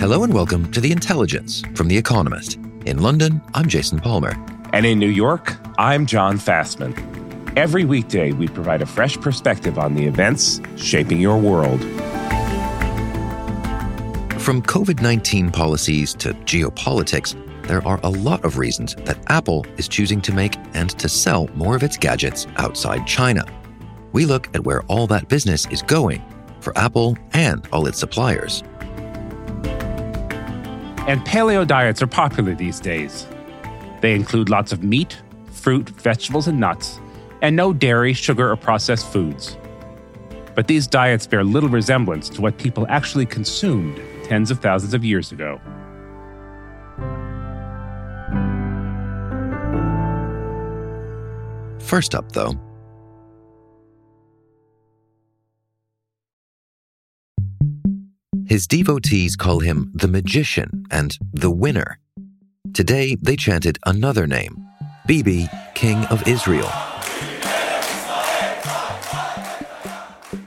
Hello and welcome to The Intelligence from The Economist. In London, I'm Jason Palmer. And in New York, I'm John Fasman. Every weekday, we provide a fresh perspective on the events shaping your world. From COVID 19 policies to geopolitics, there are a lot of reasons that Apple is choosing to make and to sell more of its gadgets outside China. We look at where all that business is going for Apple and all its suppliers. And paleo diets are popular these days. They include lots of meat, fruit, vegetables, and nuts, and no dairy, sugar, or processed foods. But these diets bear little resemblance to what people actually consumed tens of thousands of years ago. First up, though, his devotees call him the magician and the winner. Today, they chanted another name Bibi, King of Israel.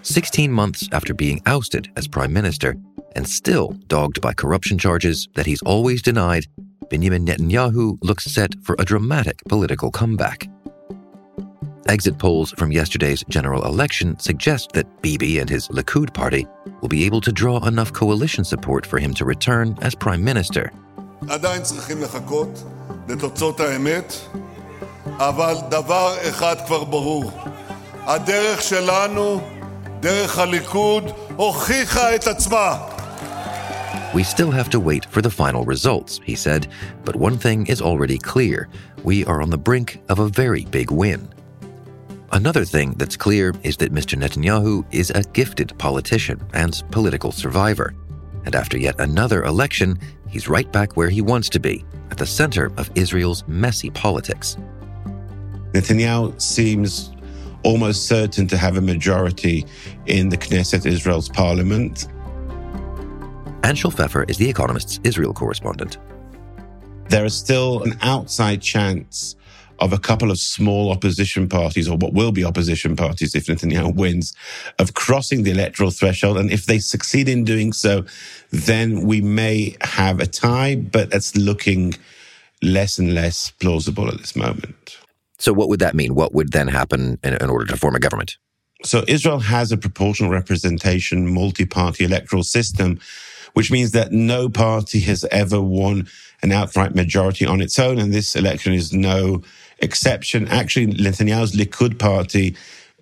16 months after being ousted as prime minister and still dogged by corruption charges that he's always denied, Benjamin Netanyahu looks set for a dramatic political comeback. Exit polls from yesterday's general election suggest that Bibi and his Likud party will be able to draw enough coalition support for him to return as prime minister. עדיין צריכים לחכות לתוצאות האמת, אבל דבר אחד כבר ברור: הדרך שלנו, דרך הליכוד, הוכיחה את עצמה. We still have to wait for the final results, he said, but one thing is already clear. We are on the brink of a very big win. Another thing that's clear is that Mr. Netanyahu is a gifted politician and political survivor. And after yet another election, he's right back where he wants to be, at the center of Israel's messy politics. Netanyahu seems almost certain to have a majority in the Knesset, Israel's parliament. Anshel Pfeffer is The Economist's Israel correspondent. There is still an outside chance of a couple of small opposition parties, or what will be opposition parties if Netanyahu wins, of crossing the electoral threshold. And if they succeed in doing so, then we may have a tie, but that's looking less and less plausible at this moment. So, what would that mean? What would then happen in, in order to form a government? So, Israel has a proportional representation, multi party electoral system which means that no party has ever won an outright majority on its own. And this election is no exception. Actually, Netanyahu's Likud party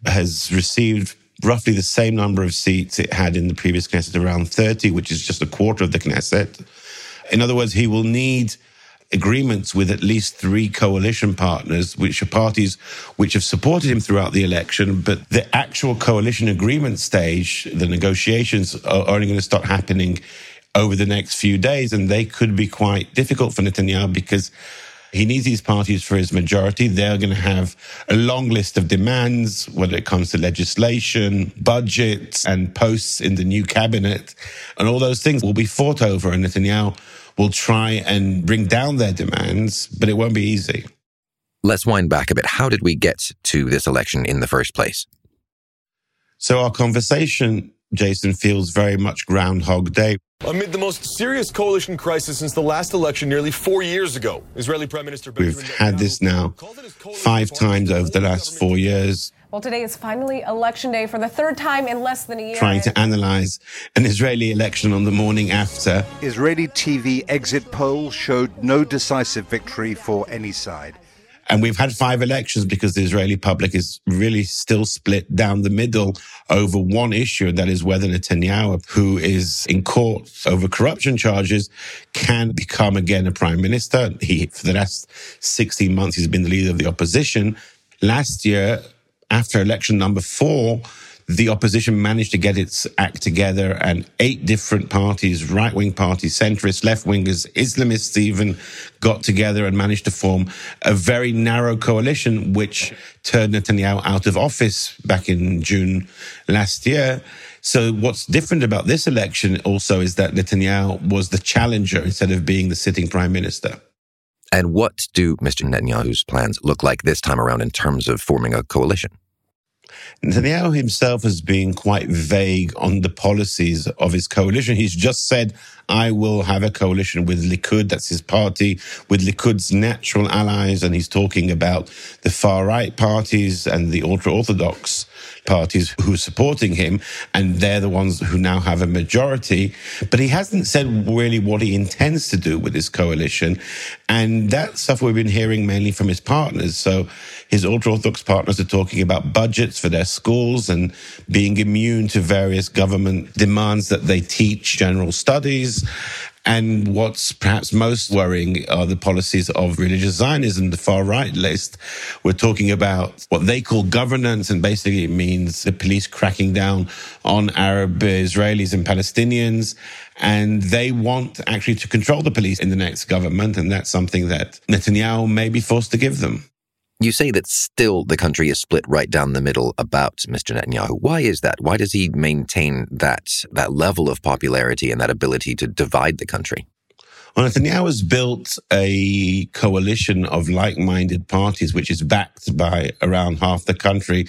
has received roughly the same number of seats it had in the previous Knesset, around 30, which is just a quarter of the Knesset. In other words, he will need agreements with at least three coalition partners, which are parties which have supported him throughout the election. But the actual coalition agreement stage, the negotiations are only going to start happening over the next few days. And they could be quite difficult for Netanyahu because he needs these parties for his majority. They're going to have a long list of demands, whether it comes to legislation, budgets, and posts in the new cabinet. And all those things will be fought over. And Netanyahu will try and bring down their demands, but it won't be easy. Let's wind back a bit. How did we get to this election in the first place? So, our conversation, Jason, feels very much Groundhog Day. Amid the most serious coalition crisis since the last election nearly four years ago, Israeli Prime Minister We've had this now five times over the last four years. Well, today is finally election day for the third time in less than a year. Trying to analyze an Israeli election on the morning after. Israeli TV exit poll showed no decisive victory for any side. And we've had five elections because the Israeli public is really still split down the middle over one issue, and that is whether Netanyahu, who is in court over corruption charges, can become again a prime minister. He, for the last 16 months, he's been the leader of the opposition. Last year, after election number four, the opposition managed to get its act together and eight different parties, right wing parties, centrists, left wingers, Islamists even got together and managed to form a very narrow coalition, which turned Netanyahu out of office back in June last year. So what's different about this election also is that Netanyahu was the challenger instead of being the sitting prime minister. And what do Mr. Netanyahu's plans look like this time around in terms of forming a coalition? Netanyahu himself has been quite vague on the policies of his coalition. He's just said, I will have a coalition with Likud, that's his party, with Likud's natural allies. And he's talking about the far right parties and the ultra Orthodox parties who are supporting him, and they're the ones who now have a majority. But he hasn't said really what he intends to do with this coalition. And that stuff we've been hearing mainly from his partners. So his ultra Orthodox partners are talking about budgets for their schools and being immune to various government demands that they teach general studies and what's perhaps most worrying are the policies of religious Zionism, the far right list. We're talking about what they call governance, and basically it means the police cracking down on Arab Israelis and Palestinians. And they want actually to control the police in the next government. And that's something that Netanyahu may be forced to give them. You say that still the country is split right down the middle about Mr. Netanyahu. Why is that? Why does he maintain that that level of popularity and that ability to divide the country? Well, Netanyahu has built a coalition of like-minded parties, which is backed by around half the country,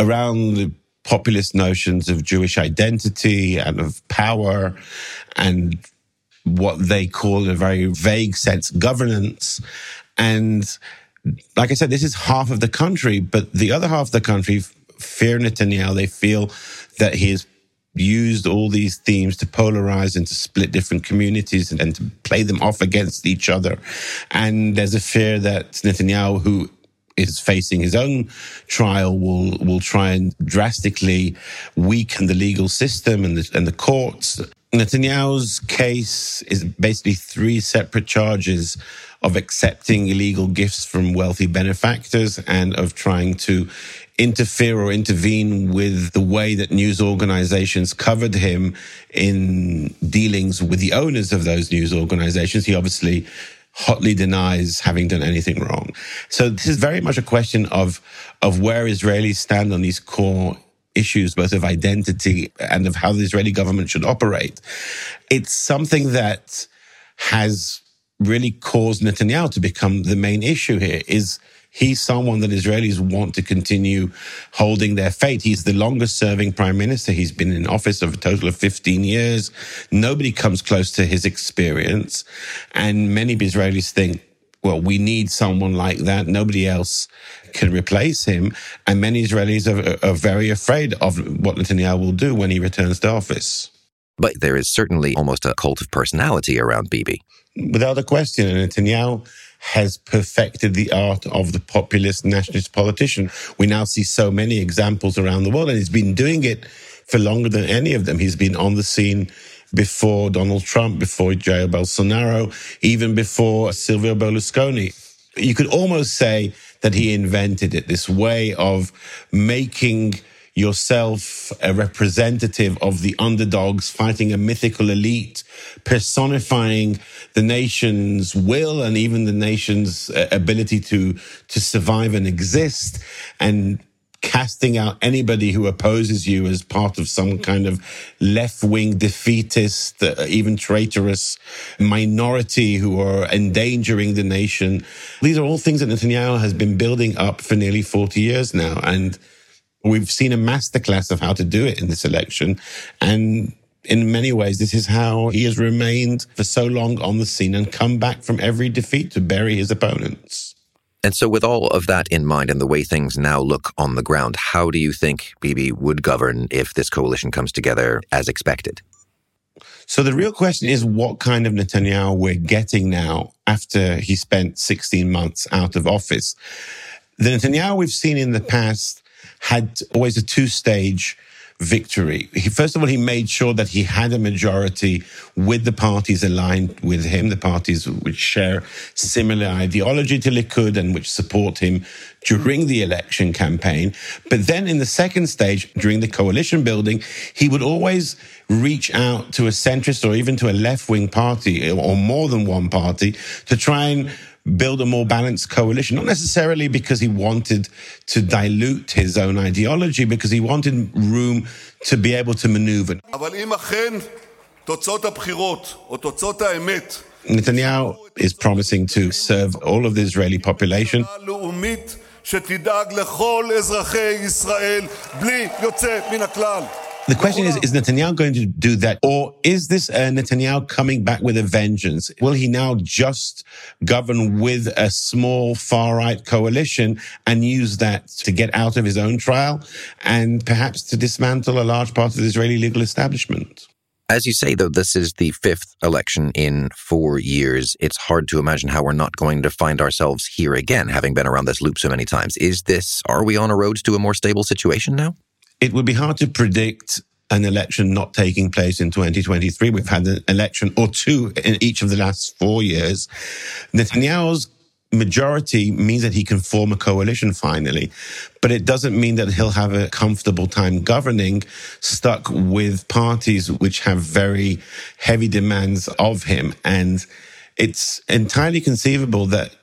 around the populist notions of Jewish identity and of power and what they call a very vague sense governance. And like I said, this is half of the country, but the other half of the country fear Netanyahu. They feel that he has used all these themes to polarize and to split different communities and, and to play them off against each other. And there's a fear that Netanyahu, who is facing his own trial will will try and drastically weaken the legal system and the, and the courts. Netanyahu's case is basically three separate charges of accepting illegal gifts from wealthy benefactors and of trying to interfere or intervene with the way that news organizations covered him in dealings with the owners of those news organizations. He obviously hotly denies having done anything wrong. So this is very much a question of, of where Israelis stand on these core issues, both of identity and of how the Israeli government should operate. It's something that has really caused Netanyahu to become the main issue here is he's someone that Israelis want to continue holding their fate. He's the longest serving prime minister. He's been in office of a total of 15 years. Nobody comes close to his experience. And many Israelis think, well, we need someone like that. Nobody else can replace him. And many Israelis are, are very afraid of what Netanyahu will do when he returns to office. But there is certainly almost a cult of personality around Bibi. Without a question, Netanyahu has perfected the art of the populist nationalist politician. We now see so many examples around the world, and he's been doing it for longer than any of them. He's been on the scene before Donald Trump, before Jair Bolsonaro, even before Silvio Berlusconi. You could almost say that he invented it, this way of making yourself a representative of the underdogs fighting a mythical elite, personifying the nation's will and even the nation's uh, ability to, to survive and exist and casting out anybody who opposes you as part of some kind of left wing defeatist, uh, even traitorous minority who are endangering the nation. These are all things that Netanyahu has been building up for nearly 40 years now. And We've seen a masterclass of how to do it in this election. And in many ways, this is how he has remained for so long on the scene and come back from every defeat to bury his opponents. And so, with all of that in mind and the way things now look on the ground, how do you think Bibi would govern if this coalition comes together as expected? So, the real question is what kind of Netanyahu we're getting now after he spent 16 months out of office. The Netanyahu we've seen in the past had always a two stage victory. He, first of all, he made sure that he had a majority with the parties aligned with him, the parties which share similar ideology to Likud and which support him during the election campaign. But then in the second stage, during the coalition building, he would always reach out to a centrist or even to a left wing party or more than one party to try and build a more balanced coalition, not necessarily because he wanted to dilute his own ideology, because he wanted room to be able to maneuver. Netanyahu is promising to serve all of the Israeli population. שתדאג לכל אזרחי ישראל בלי יוצא מן הכלל. The question is, is Netanyahu going to do that? Or is this uh, Netanyahu coming back with a vengeance? Will he now just govern with a small far right coalition and use that to get out of his own trial and perhaps to dismantle a large part of the Israeli legal establishment? As you say, though, this is the fifth election in four years. It's hard to imagine how we're not going to find ourselves here again, having been around this loop so many times. Is this, are we on a road to a more stable situation now? It would be hard to predict an election not taking place in 2023. We've had an election or two in each of the last four years. Netanyahu's majority means that he can form a coalition finally, but it doesn't mean that he'll have a comfortable time governing stuck with parties which have very heavy demands of him. And it's entirely conceivable that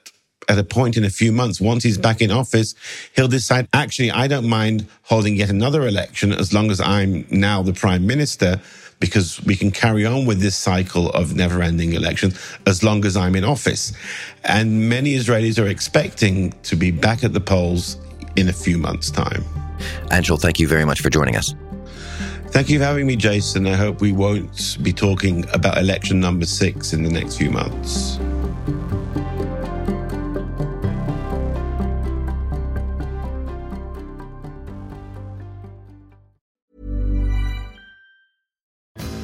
at a point in a few months, once he's back in office, he'll decide, actually, I don't mind holding yet another election as long as I'm now the prime minister, because we can carry on with this cycle of never ending elections as long as I'm in office. And many Israelis are expecting to be back at the polls in a few months' time. Anshel, thank you very much for joining us. Thank you for having me, Jason. I hope we won't be talking about election number six in the next few months.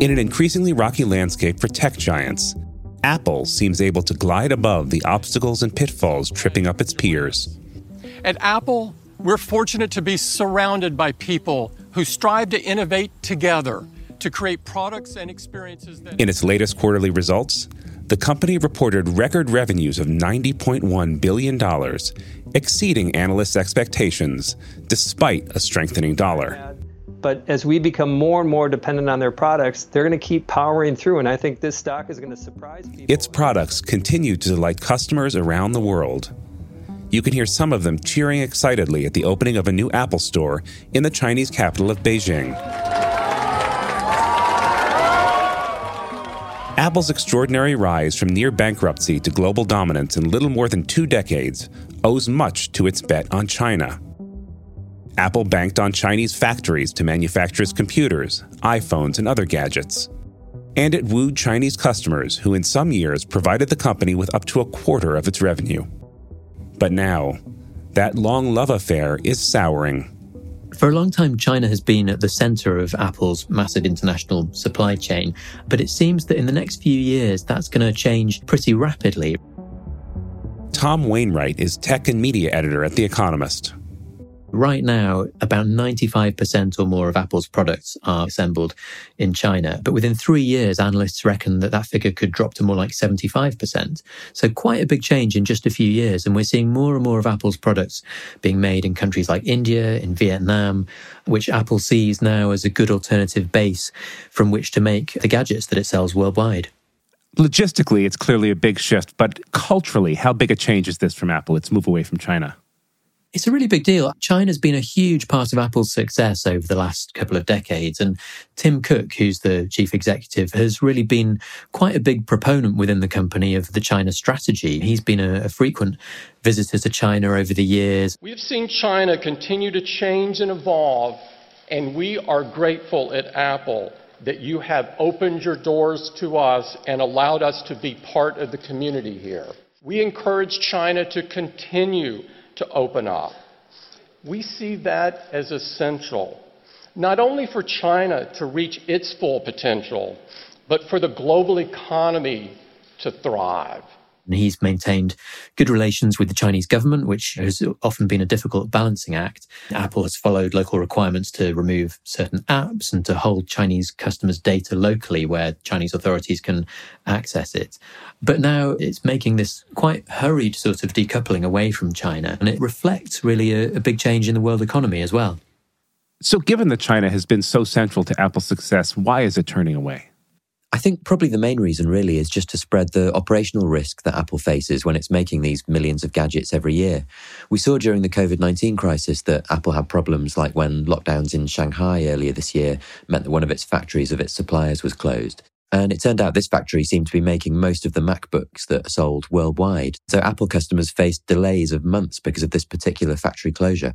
In an increasingly rocky landscape for tech giants, Apple seems able to glide above the obstacles and pitfalls tripping up its peers. At Apple, we're fortunate to be surrounded by people who strive to innovate together to create products and experiences that. In its latest quarterly results, the company reported record revenues of $90.1 billion, exceeding analysts' expectations despite a strengthening dollar. But as we become more and more dependent on their products, they're going to keep powering through. And I think this stock is going to surprise people. Its products continue to delight customers around the world. You can hear some of them cheering excitedly at the opening of a new Apple store in the Chinese capital of Beijing. Apple's extraordinary rise from near bankruptcy to global dominance in little more than two decades owes much to its bet on China. Apple banked on Chinese factories to manufacture its computers, iPhones, and other gadgets. And it wooed Chinese customers who, in some years, provided the company with up to a quarter of its revenue. But now, that long love affair is souring. For a long time, China has been at the center of Apple's massive international supply chain, but it seems that in the next few years, that's going to change pretty rapidly. Tom Wainwright is tech and media editor at The Economist. Right now, about 95% or more of Apple's products are assembled in China. But within three years, analysts reckon that that figure could drop to more like 75%. So quite a big change in just a few years. And we're seeing more and more of Apple's products being made in countries like India, in Vietnam, which Apple sees now as a good alternative base from which to make the gadgets that it sells worldwide. Logistically, it's clearly a big shift, but culturally, how big a change is this from Apple, its move away from China? It's a really big deal. China's been a huge part of Apple's success over the last couple of decades. And Tim Cook, who's the chief executive, has really been quite a big proponent within the company of the China strategy. He's been a, a frequent visitor to China over the years. We've seen China continue to change and evolve, and we are grateful at Apple that you have opened your doors to us and allowed us to be part of the community here. We encourage China to continue to open up. We see that as essential, not only for China to reach its full potential, but for the global economy to thrive. And he's maintained good relations with the Chinese government, which has often been a difficult balancing act. Apple has followed local requirements to remove certain apps and to hold Chinese customers' data locally where Chinese authorities can access it. But now it's making this quite hurried sort of decoupling away from China. And it reflects really a, a big change in the world economy as well. So, given that China has been so central to Apple's success, why is it turning away? I think probably the main reason really is just to spread the operational risk that Apple faces when it's making these millions of gadgets every year. We saw during the COVID 19 crisis that Apple had problems like when lockdowns in Shanghai earlier this year meant that one of its factories of its suppliers was closed. And it turned out this factory seemed to be making most of the MacBooks that are sold worldwide. So Apple customers faced delays of months because of this particular factory closure.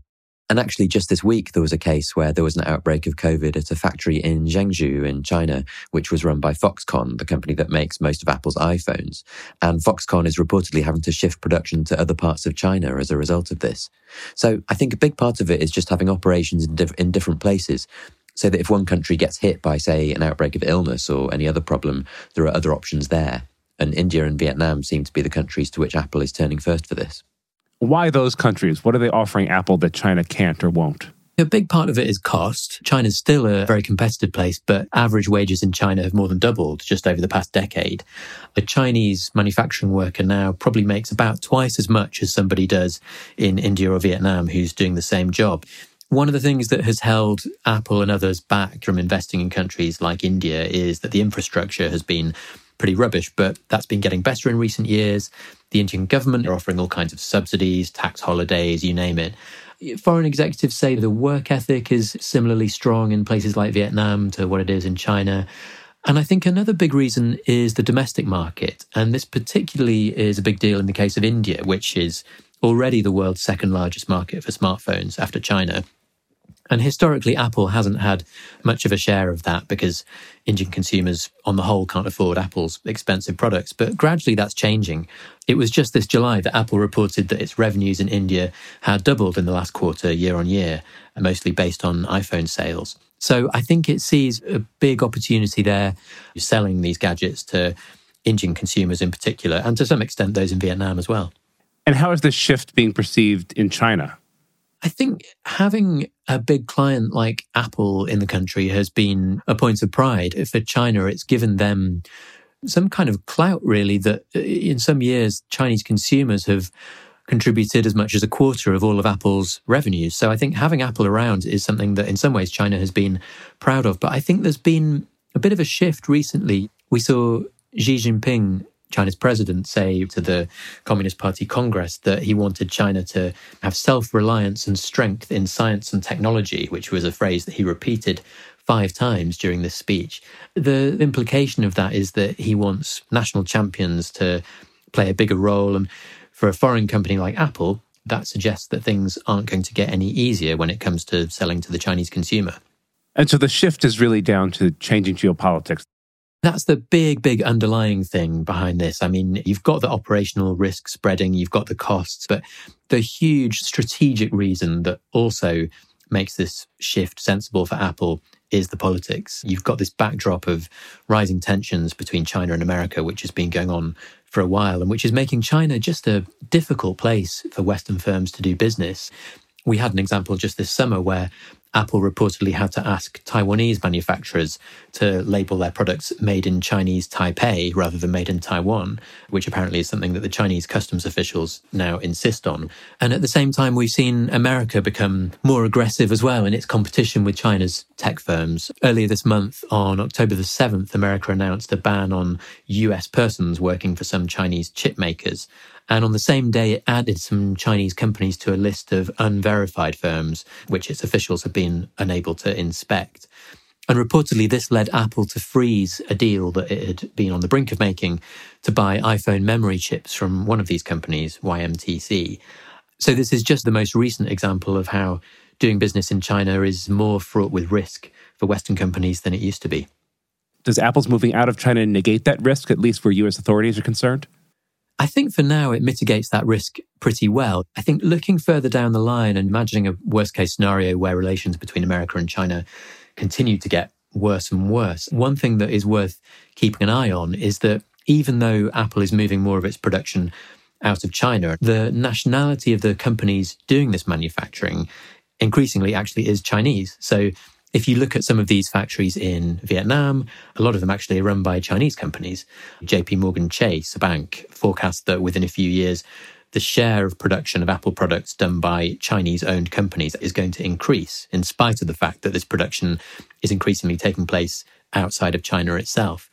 And actually, just this week, there was a case where there was an outbreak of COVID at a factory in Zhengzhou in China, which was run by Foxconn, the company that makes most of Apple's iPhones. And Foxconn is reportedly having to shift production to other parts of China as a result of this. So I think a big part of it is just having operations in, diff- in different places. So that if one country gets hit by, say, an outbreak of illness or any other problem, there are other options there. And India and Vietnam seem to be the countries to which Apple is turning first for this. Why those countries? What are they offering Apple that China can't or won't? A big part of it is cost. China's still a very competitive place, but average wages in China have more than doubled just over the past decade. A Chinese manufacturing worker now probably makes about twice as much as somebody does in India or Vietnam who's doing the same job. One of the things that has held Apple and others back from investing in countries like India is that the infrastructure has been pretty rubbish, but that's been getting better in recent years. The Indian government are offering all kinds of subsidies, tax holidays, you name it. Foreign executives say the work ethic is similarly strong in places like Vietnam to what it is in China. And I think another big reason is the domestic market. And this particularly is a big deal in the case of India, which is already the world's second largest market for smartphones after China. And historically, Apple hasn't had much of a share of that because Indian consumers, on the whole, can't afford Apple's expensive products. But gradually that's changing. It was just this July that Apple reported that its revenues in India had doubled in the last quarter, year on year, mostly based on iPhone sales. So I think it sees a big opportunity there, selling these gadgets to Indian consumers in particular, and to some extent those in Vietnam as well. And how is this shift being perceived in China? I think having a big client like Apple in the country has been a point of pride. For China, it's given them some kind of clout, really, that uh, in some years, Chinese consumers have contributed as much as a quarter of all of Apple's revenues. So I think having Apple around is something that in some ways China has been proud of. But I think there's been a bit of a shift recently. We saw Xi Jinping China's president say to the Communist Party Congress that he wanted China to have self reliance and strength in science and technology, which was a phrase that he repeated five times during this speech. The implication of that is that he wants national champions to play a bigger role. And for a foreign company like Apple, that suggests that things aren't going to get any easier when it comes to selling to the Chinese consumer. And so the shift is really down to changing geopolitics. That's the big, big underlying thing behind this. I mean, you've got the operational risk spreading, you've got the costs, but the huge strategic reason that also makes this shift sensible for Apple is the politics. You've got this backdrop of rising tensions between China and America, which has been going on for a while and which is making China just a difficult place for Western firms to do business. We had an example just this summer where Apple reportedly had to ask Taiwanese manufacturers to label their products made in Chinese Taipei rather than made in Taiwan, which apparently is something that the Chinese customs officials now insist on. And at the same time, we've seen America become more aggressive as well in its competition with China's tech firms. Earlier this month, on October the 7th, America announced a ban on US persons working for some Chinese chip makers. And on the same day, it added some Chinese companies to a list of unverified firms, which its officials have been unable to inspect. And reportedly, this led Apple to freeze a deal that it had been on the brink of making to buy iPhone memory chips from one of these companies, YMTC. So, this is just the most recent example of how doing business in China is more fraught with risk for Western companies than it used to be. Does Apple's moving out of China negate that risk, at least where US authorities are concerned? I think for now it mitigates that risk pretty well. I think looking further down the line and imagining a worst case scenario where relations between America and China continue to get worse and worse, one thing that is worth keeping an eye on is that even though Apple is moving more of its production out of China, the nationality of the companies doing this manufacturing increasingly actually is Chinese. So if you look at some of these factories in Vietnam, a lot of them actually are run by Chinese companies. JP Morgan Chase, a bank, forecast that within a few years, the share of production of Apple products done by Chinese owned companies is going to increase, in spite of the fact that this production is increasingly taking place outside of China itself.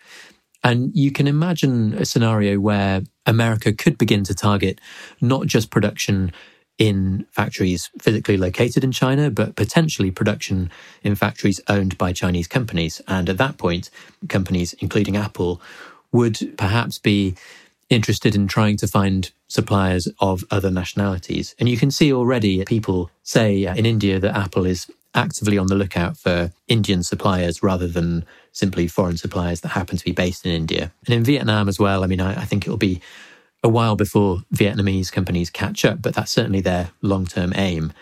And you can imagine a scenario where America could begin to target not just production in factories physically located in China, but potentially production in factories owned by Chinese companies. And at that point, companies, including Apple, would perhaps be interested in trying to find suppliers of other nationalities. And you can see already people say uh, in India that Apple is actively on the lookout for Indian suppliers rather than simply foreign suppliers that happen to be based in India. And in Vietnam as well, I mean, I, I think it'll be a while before Vietnamese companies catch up, but that's certainly their long term aim.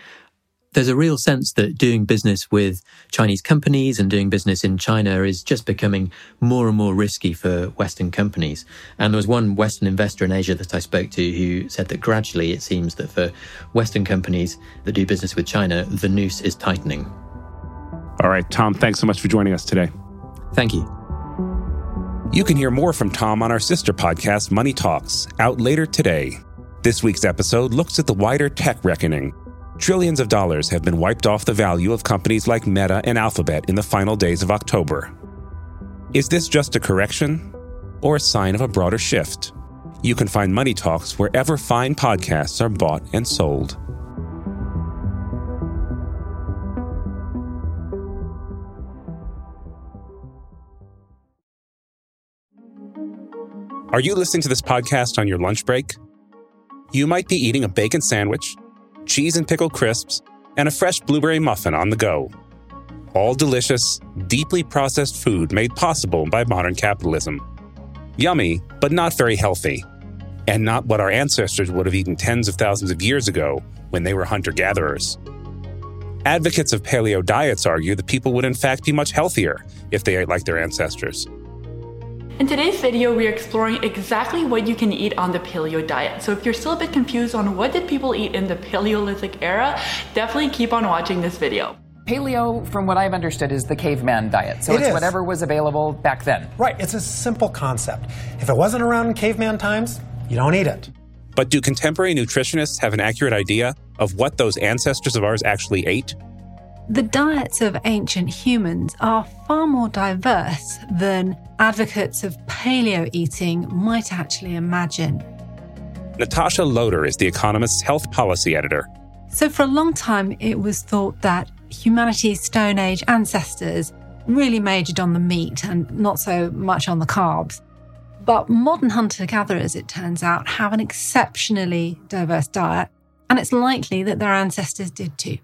There's a real sense that doing business with Chinese companies and doing business in China is just becoming more and more risky for Western companies. And there was one Western investor in Asia that I spoke to who said that gradually it seems that for Western companies that do business with China, the noose is tightening. All right, Tom, thanks so much for joining us today. Thank you. You can hear more from Tom on our sister podcast, Money Talks, out later today. This week's episode looks at the wider tech reckoning. Trillions of dollars have been wiped off the value of companies like Meta and Alphabet in the final days of October. Is this just a correction or a sign of a broader shift? You can find Money Talks wherever fine podcasts are bought and sold. Are you listening to this podcast on your lunch break? You might be eating a bacon sandwich, cheese and pickle crisps, and a fresh blueberry muffin on the go. All delicious, deeply processed food made possible by modern capitalism. Yummy, but not very healthy. And not what our ancestors would have eaten tens of thousands of years ago when they were hunter gatherers. Advocates of paleo diets argue that people would in fact be much healthier if they ate like their ancestors. In today's video, we are exploring exactly what you can eat on the paleo diet. So if you're still a bit confused on what did people eat in the Paleolithic era, definitely keep on watching this video. Paleo, from what I've understood, is the caveman diet. So It it's is. whatever was available back then. Right, it's a simple concept. If it wasn't around in caveman times, you don't eat it. But do contemporary nutritionists have an accurate idea of what those ancestors of ours actually ate? The diets of ancient humans are far more diverse than advocates of paleo eating might actually imagine. Natasha Loder is The Economist's health policy editor. So, for a long time, it was thought that humanity's Stone Age ancestors really majored on the meat and not so much on the carbs. But modern hunter gatherers, it turns out, have an exceptionally diverse diet, and it's likely that their ancestors did too.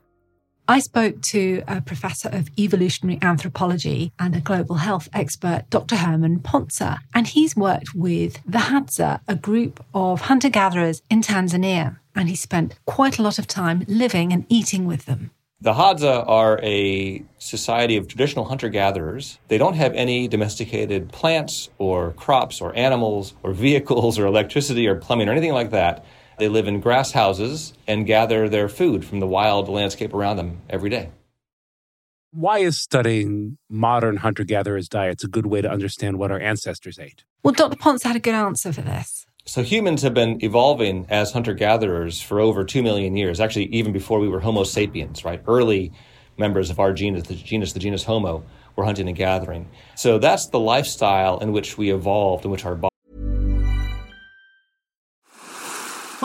I spoke to a professor of evolutionary anthropology and a global health expert, Dr. Herman Pontzer, and he's worked with the Hadza, a group of hunter gatherers in Tanzania, and he spent quite a lot of time living and eating with them. The Hadza are a society of traditional hunter gatherers. They don't have any domesticated plants or crops or animals or vehicles or electricity or plumbing or anything like that. They live in grass houses and gather their food from the wild landscape around them every day. Why is studying modern hunter gatherers' diets a good way to understand what our ancestors ate? Well, Dr. Pontzer had a good answer for this. So humans have been evolving as hunter-gatherers for over 2 million years, actually even before we were Homo sapiens, right? Early members of our genus, the genus, the genus Homo, were hunting and gathering. So that's the lifestyle in which we evolved, in which our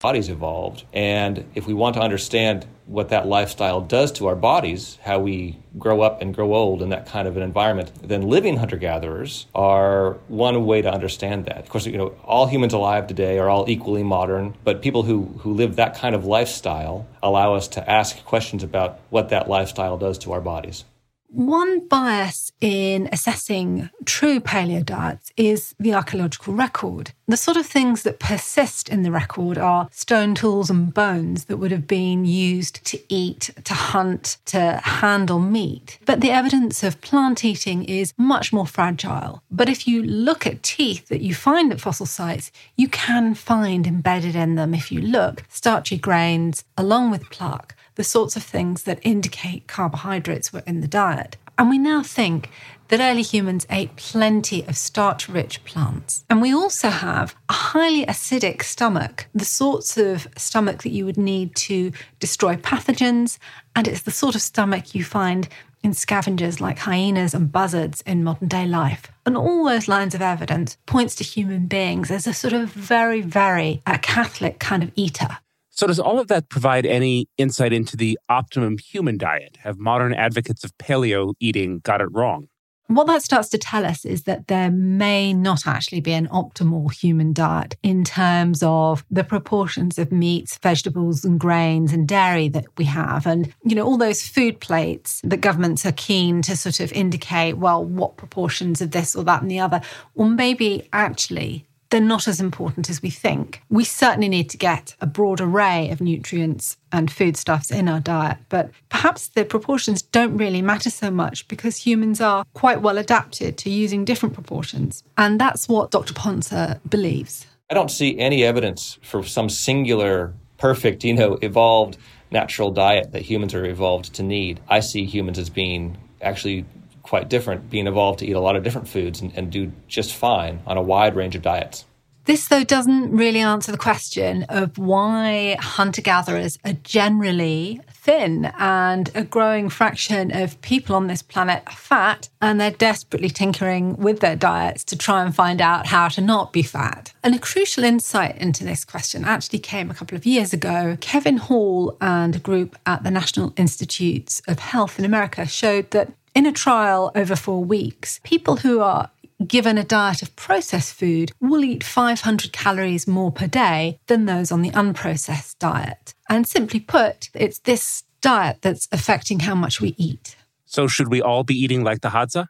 Bodies evolved, and if we want to understand what that lifestyle does to our bodies, how we grow up and grow old in that kind of an environment, then living hunter gatherers are one way to understand that. Of course, you know, all humans alive today are all equally modern, but people who, who live that kind of lifestyle allow us to ask questions about what that lifestyle does to our bodies. One bias in assessing true paleo diets is the archaeological record. The sort of things that persist in the record are stone tools and bones that would have been used to eat, to hunt, to handle meat. But the evidence of plant eating is much more fragile. But if you look at teeth that you find at fossil sites, you can find embedded in them, if you look, starchy grains along with plaque the sorts of things that indicate carbohydrates were in the diet. And we now think that early humans ate plenty of starch rich plants. And we also have a highly acidic stomach, the sorts of stomach that you would need to destroy pathogens. And it's the sort of stomach you find in scavengers like hyenas and buzzards in modern day life. And all those lines of evidence points to human beings as a sort of very, very a Catholic kind of eater. So, does all of that provide any insight into the optimum human diet? Have modern advocates of paleo eating got it wrong? What that starts to tell us is that there may not actually be an optimal human diet in terms of the proportions of meats, vegetables, and grains and dairy that we have. And, you know, all those food plates that governments are keen to sort of indicate, well, what proportions of this or that and the other. Or maybe actually they're not as important as we think. We certainly need to get a broad array of nutrients and foodstuffs in our diet, but perhaps the proportions don't really matter so much because humans are quite well adapted to using different proportions. And that's what Dr. Pontzer believes. I don't see any evidence for some singular, perfect, you know, evolved natural diet that humans are evolved to need. I see humans as being actually quite different, being evolved to eat a lot of different foods and, and do just fine on a wide range of diets. This, though, doesn't really answer the question of why hunter gatherers are generally thin and a growing fraction of people on this planet are fat, and they're desperately tinkering with their diets to try and find out how to not be fat. And a crucial insight into this question actually came a couple of years ago. Kevin Hall and a group at the National Institutes of Health in America showed that in a trial over four weeks, people who are given a diet of processed food will eat 500 calories more per day than those on the unprocessed diet. And simply put, it's this diet that's affecting how much we eat. So, should we all be eating like the Hadza?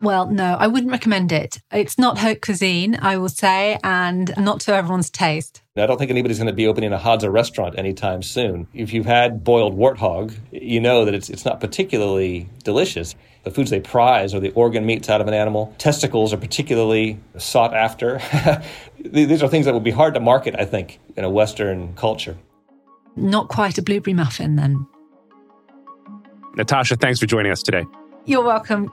Well, no, I wouldn't recommend it. It's not haute cuisine, I will say, and not to everyone's taste. I don't think anybody's going to be opening a Hadza restaurant anytime soon. If you've had boiled warthog, you know that it's, it's not particularly delicious. The foods they prize are the organ meats out of an animal. Testicles are particularly sought after. These are things that would be hard to market, I think, in a Western culture. Not quite a blueberry muffin, then. Natasha, thanks for joining us today. You're welcome.